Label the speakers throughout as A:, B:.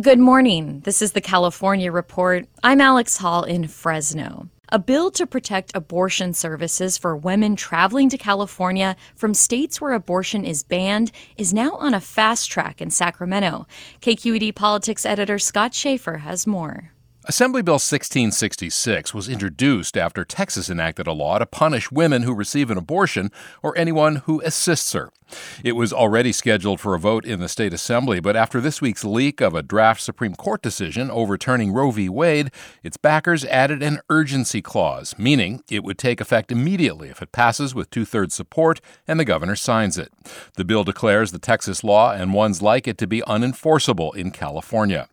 A: Good morning. This is the California Report. I'm Alex Hall in Fresno. A bill to protect abortion services for women traveling to California from states where abortion is banned is now on a fast track in Sacramento. KQED politics editor Scott Shafer has more.
B: Assembly Bill 1666 was introduced after Texas enacted a law to punish women who receive an abortion or anyone who assists her. It was already scheduled for a vote in the state assembly, but after this week's leak of a draft Supreme Court decision overturning Roe v. Wade, its backers added an urgency clause, meaning it would take effect immediately if it passes with two thirds support and the governor signs it. The bill declares the Texas law and ones like it to be unenforceable in California.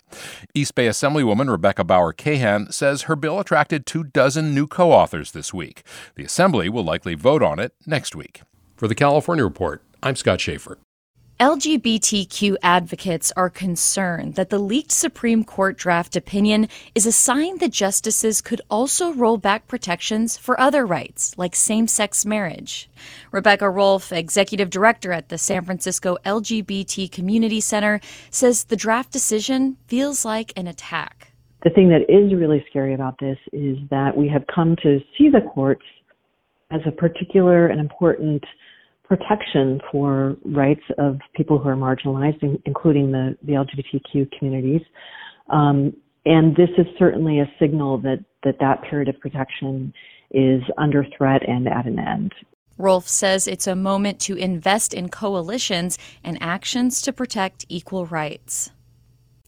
B: East Bay Assemblywoman Rebecca Bauer Kahan says her bill attracted two dozen new co authors this week. The Assembly will likely vote on it next week.
C: For the California Report, I'm Scott Shafer.
A: LGBTQ advocates are concerned that the leaked Supreme Court draft opinion is a sign that justices could also roll back protections for other rights, like same sex marriage. Rebecca Rolfe, executive director at the San Francisco LGBT Community Center, says the draft decision feels like an attack.
D: The thing that is really scary about this is that we have come to see the courts as a particular and important protection for rights of people who are marginalized, including the, the LGBTQ communities. Um, and this is certainly a signal that, that that period of protection is under threat and at an end.
A: Rolfe says it's a moment to invest in coalitions and actions to protect equal rights.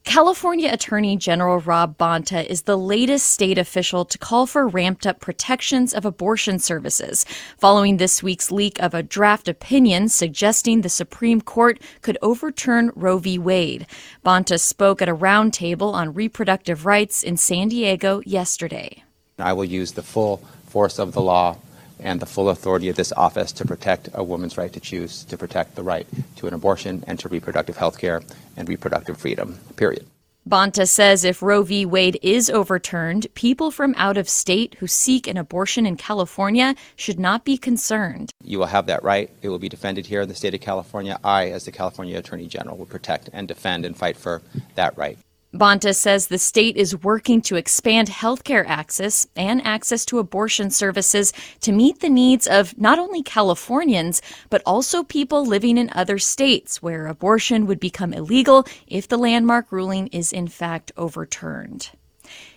A: California Attorney General Rob Bonta is the latest state official to call for ramped up protections of abortion services, following this week's leak of a draft opinion suggesting the Supreme Court could overturn Roe v. Wade. Bonta spoke at a roundtable on reproductive rights in San Diego yesterday.
E: I will use the full force of the law and the full authority of this office to protect a woman's right to choose, to protect the right to an abortion and to reproductive health care and reproductive freedom, period.
A: Bonta says if Roe v. Wade is overturned, people from out of state who seek an abortion in California should not be concerned.
E: You will have that right. It will be defended here in the state of California. I, as the California Attorney General, will protect and defend and fight for that right.
A: Bonta says the state is working to expand healthcare access and access to abortion services to meet the needs of not only Californians, but also people living in other states where abortion would become illegal if the landmark ruling is in fact overturned.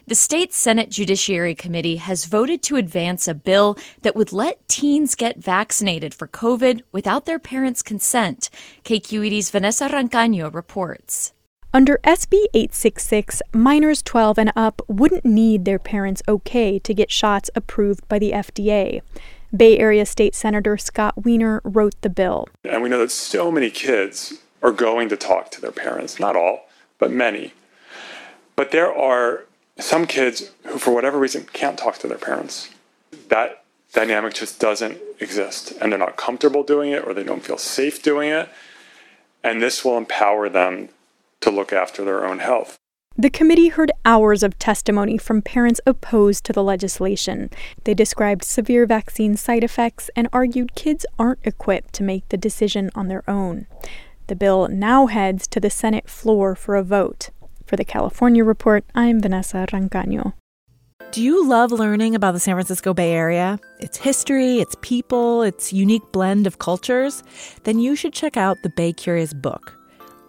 A: The state Senate Judiciary Committee has voted to advance a bill that would let teens get vaccinated for COVID without their parents' consent. KQED's Vanessa Rancaño reports.
F: Under SB 866, minors 12 and up wouldn't need their parents' okay to get shots approved by the FDA. Bay Area State Senator Scott Wiener wrote the bill.
G: And we know that so many kids are going to talk to their parents, not all, but many. But there are some kids who, for whatever reason, can't talk to their parents. That dynamic just doesn't exist, and they're not comfortable doing it or they don't feel safe doing it. And this will empower them look after their own health.
F: The committee heard hours of testimony from parents opposed to the legislation. They described severe vaccine side effects and argued kids aren't equipped to make the decision on their own. The bill now heads to the Senate floor for a vote. For the California Report, I'm Vanessa Rancaño.
H: Do you love learning about the San Francisco Bay Area? Its history, its people, its unique blend of cultures? Then you should check out the Bay Curious book.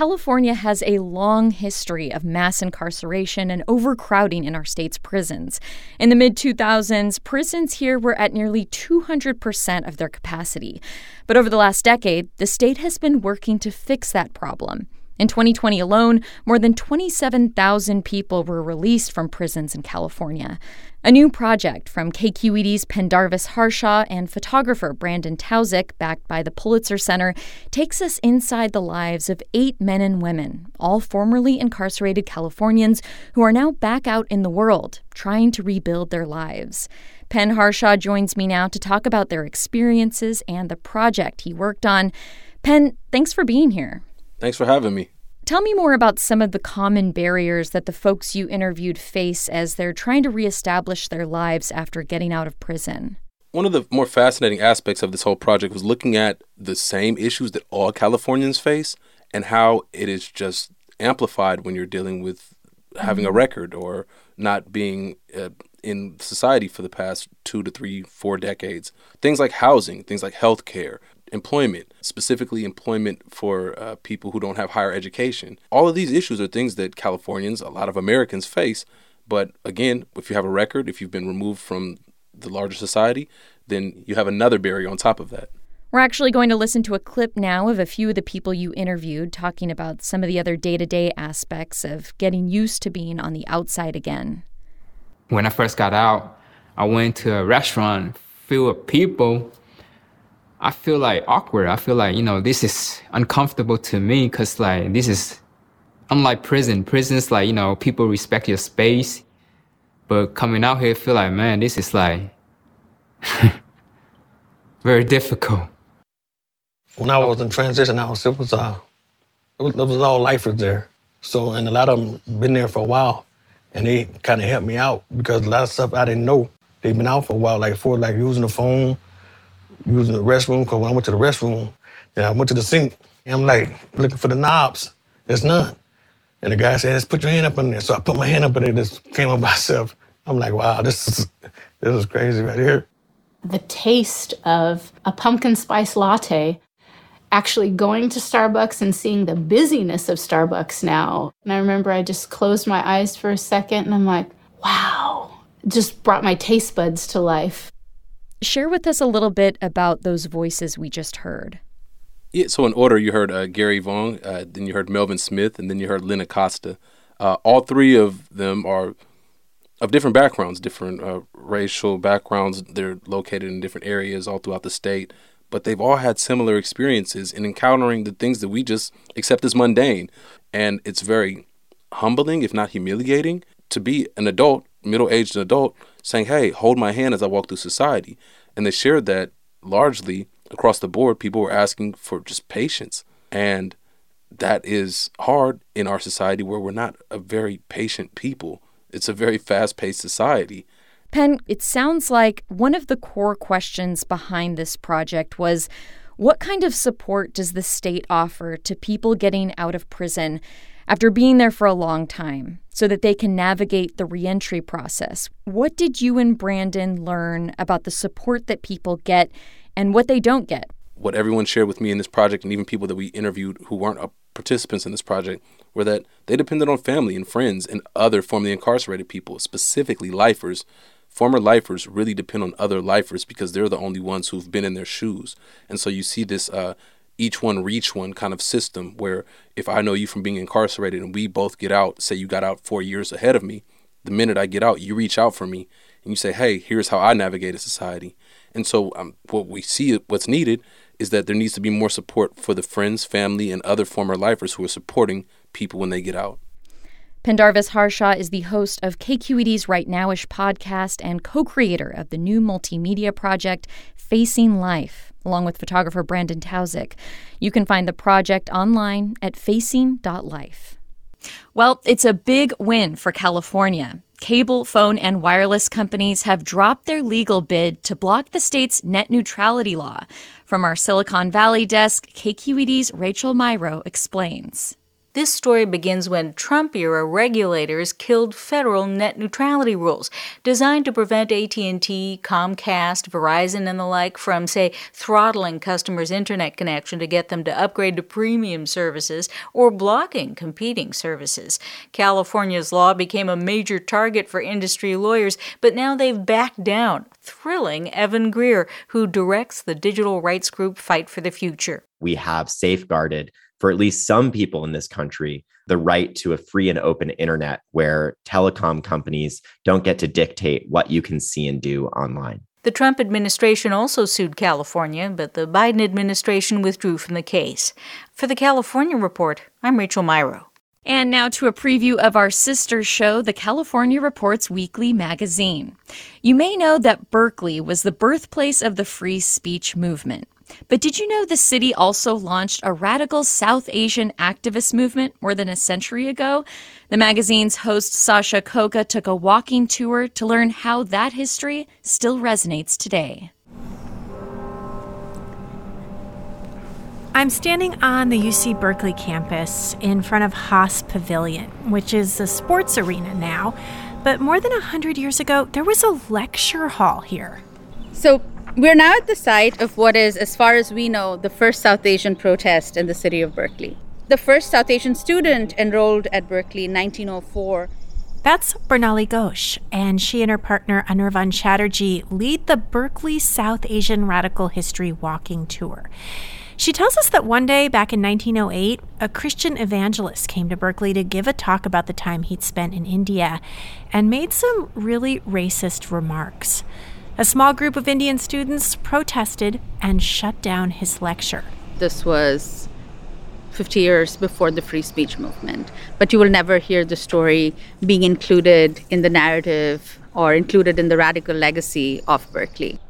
A: California has a long history of mass incarceration and overcrowding in our state's prisons. In the mid 2000s, prisons here were at nearly 200% of their capacity. But over the last decade, the state has been working to fix that problem. In 2020 alone, more than 27,000 people were released from prisons in California. A new project from KQED's Pendarvis Harshaw and photographer Brandon Tauszik, backed by the Pulitzer Center, takes us inside the lives of eight men and women, all formerly incarcerated Californians who are now back out in the world, trying to rebuild their lives. Pen Harshaw joins me now to talk about their experiences and the project he worked on. Pen, thanks for being here.
I: Thanks for having me.
A: Tell me more about some of the common barriers that the folks you interviewed face as they're trying to reestablish their lives after getting out of prison.
I: One of the more fascinating aspects of this whole project was looking at the same issues that all Californians face and how it is just amplified when you're dealing with having a mm-hmm. record or not being uh, in society for the past two to three, four decades. Things like housing, things like healthcare, employment, specifically employment for uh, people who don't have higher education. All of these issues are things that Californians, a lot of Americans face. But again, if you have a record, if you've been removed from the larger society, then you have another barrier on top of that.
A: We're actually going to listen to a clip now of a few of the people you interviewed talking about some of the other day to day aspects of getting used to being on the outside again.
J: When I first got out, I went to a restaurant filled with people I feel like awkward. I feel like, you know, this is uncomfortable to me because like this is unlike prison. Prison's like, you know, people respect your space. But coming out here, I feel like, man, this is like very difficult.
K: When I was in transition house, it was uh it was, it was all lifers there. So and a lot of them been there for a while and they kind of helped me out because a lot of stuff I didn't know. They've been out for a while, like for like using the phone, using the restroom because when I went to the restroom, and I went to the sink, and I'm like looking for the knobs. There's none. And the guy said, "Just put your hand up in there." So I put my hand up in there. This came up myself. I'm like, "Wow, this is this is crazy right here."
L: The taste of a pumpkin spice latte. Actually, going to Starbucks and seeing the busyness of Starbucks now. And I remember I just closed my eyes for a second and I'm like, wow, just brought my taste buds to life.
A: Share with us a little bit about those voices we just heard.
I: Yeah, so in order, you heard uh, Gary Vaughn, uh, then you heard Melvin Smith, and then you heard Lynn Acosta. Uh, all three of them are of different backgrounds, different uh, racial backgrounds. They're located in different areas all throughout the state, but they've all had similar experiences in encountering the things that we just accept as mundane. And it's very humbling, if not humiliating, to be an adult, middle aged adult, saying, Hey, hold my hand as I walk through society. And they shared that largely across the board, people were asking for just patience. And that is hard in our society where we're not a very patient people. It's a very fast paced society.
A: Pen, it sounds like one of the core questions behind this project was what kind of support does the state offer to people getting out of prison after being there for a long time so that they can navigate the reentry process? What did you and Brandon learn about the support that people get and what they don't get?
I: What everyone shared with me in this project, and even people that we interviewed who weren't participants in this project, were that they depended on family and friends and other formerly incarcerated people, specifically lifers, Former lifers really depend on other lifers because they're the only ones who've been in their shoes. And so you see this uh, each one reach one kind of system where if I know you from being incarcerated and we both get out, say you got out four years ahead of me, the minute I get out, you reach out for me and you say, hey, here's how I navigated society. And so um, what we see, what's needed is that there needs to be more support for the friends, family, and other former lifers who are supporting people when they get out.
A: Pendarvis Harshaw is the host of KQED's Right Nowish podcast and co creator of the new multimedia project, Facing Life, along with photographer Brandon Tauszik. You can find the project online at facing.life. Well, it's a big win for California. Cable, phone, and wireless companies have dropped their legal bid to block the state's net neutrality law. From our Silicon Valley desk, KQED's Rachel Myrow explains.
M: This story begins when Trump era regulators killed federal net neutrality rules designed to prevent AT&T, Comcast, Verizon and the like from say throttling customers' internet connection to get them to upgrade to premium services or blocking competing services. California's law became a major target for industry lawyers, but now they've backed down, thrilling Evan Greer, who directs the digital rights group Fight for the Future.
N: We have safeguarded for at least some people in this country the right to a free and open internet where telecom companies don't get to dictate what you can see and do online.
M: The Trump administration also sued California, but the Biden administration withdrew from the case. For the California Report, I'm Rachel Myrow.
A: And now to a preview of our sister show, the California Reports Weekly magazine. You may know that Berkeley was the birthplace of the free speech movement. But did you know the city also launched a radical South Asian activist movement more than a century ago? The magazine's host Sasha Khokha took a walking tour to learn how that history still resonates today.
O: I'm standing on the UC Berkeley campus in front of Haas Pavilion, which is a sports arena now. But more than a 100 years ago, there was a lecture hall here.
P: So, we're now at the site of what is, as far as we know, the first South Asian protest in the city of Berkeley. The first South Asian student enrolled at Berkeley in 1904.
O: That's Bernali Ghosh, and she and her partner Anirvan Chatterjee lead the Berkeley South Asian Radical History Walking Tour. She tells us that one day back in 1908, a Christian evangelist came to Berkeley to give a talk about the time he'd spent in India and made some really racist remarks. A small group of Indian students protested and shut down his lecture.
P: This was 50 years before the free speech movement, but you will never hear the story being included in the narrative or included in the radical legacy of Berkeley.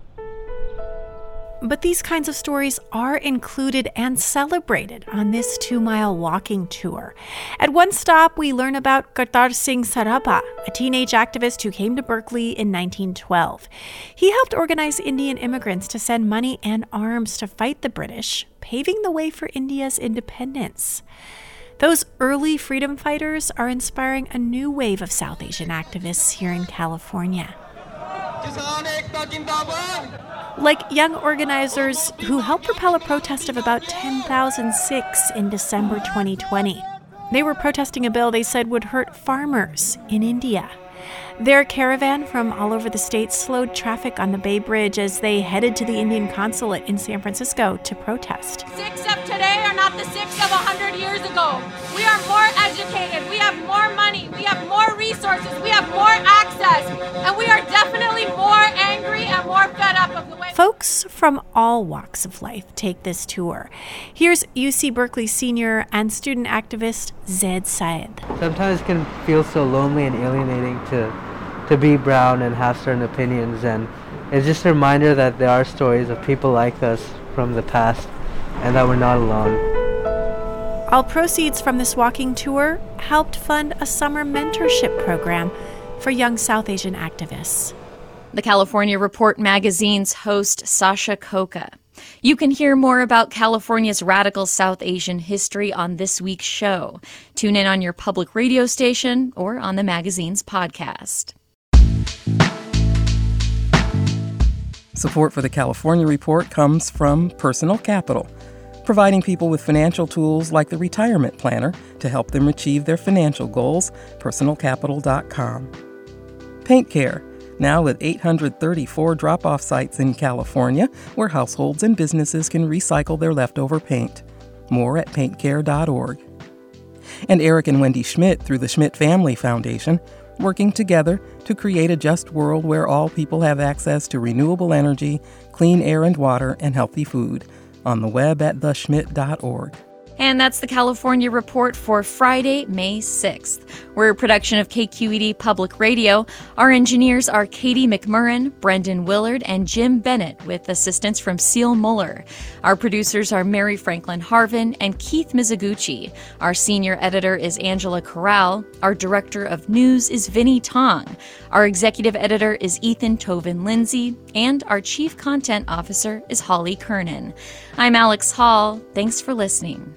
O: But these kinds of stories are included and celebrated on this two mile walking tour. At one stop, we learn about Kartar Singh Sarabha, a teenage activist who came to Berkeley in 1912. He helped organize Indian immigrants to send money and arms to fight the British, paving the way for India's independence. Those early freedom fighters are inspiring a new wave of South Asian activists here in California like young organizers who helped propel a protest of about 10,000 Sikhs in December 2020. They were protesting a bill they said would hurt farmers in India. Their caravan from all over the state slowed traffic on the Bay Bridge as they headed to the Indian consulate in San Francisco to protest.
Q: Sikhs of today are not the Sikhs of 100 years ago. We are more educated, we have more money, we have more resources, we have more access, and we are definitely more angry and more fed up of the way.
O: Folks from all walks of life take this tour. Here's UC Berkeley senior and student activist Zed Syed.
R: Sometimes it can feel so lonely and alienating to to be brown and have certain opinions and it's just a reminder that there are stories of people like us from the past and that we're not alone.
O: All proceeds from this walking tour helped fund a summer mentorship program for young South Asian activists.
A: The California Report magazine's host, Sasha Khokha. You can hear more about California's radical South Asian history on this week's show. Tune in on your public radio station or on the magazine's podcast.
S: Support for the California Report comes from Personal Capital, providing people with financial tools like the retirement planner to help them achieve their financial goals. PersonalCapital.com. Paint Care, now with 834 drop off sites in California where households and businesses can recycle their leftover paint. More at paintcare.org. And Eric and Wendy Schmidt through the Schmidt Family Foundation working together to create a just world where all people have access to renewable energy, clean air and water, and healthy food. On the web at theschmidt.org.
A: And that's the California Report for Friday, May 6th. We're a production of KQED Public Radio. Our engineers are Katie McMurran, Brendan Willard, and Jim Bennett, with assistance from Seal Muller. Our producers are Mary Franklin Harvin and Keith Mizuguchi. Our senior editor is Angela Corral. Our director of news is Vinnee Tong. Our executive editor is Ethan Toven Lindsey. And our chief content officer is Holly Kernan. I'm Alex Hall. Thanks for listening.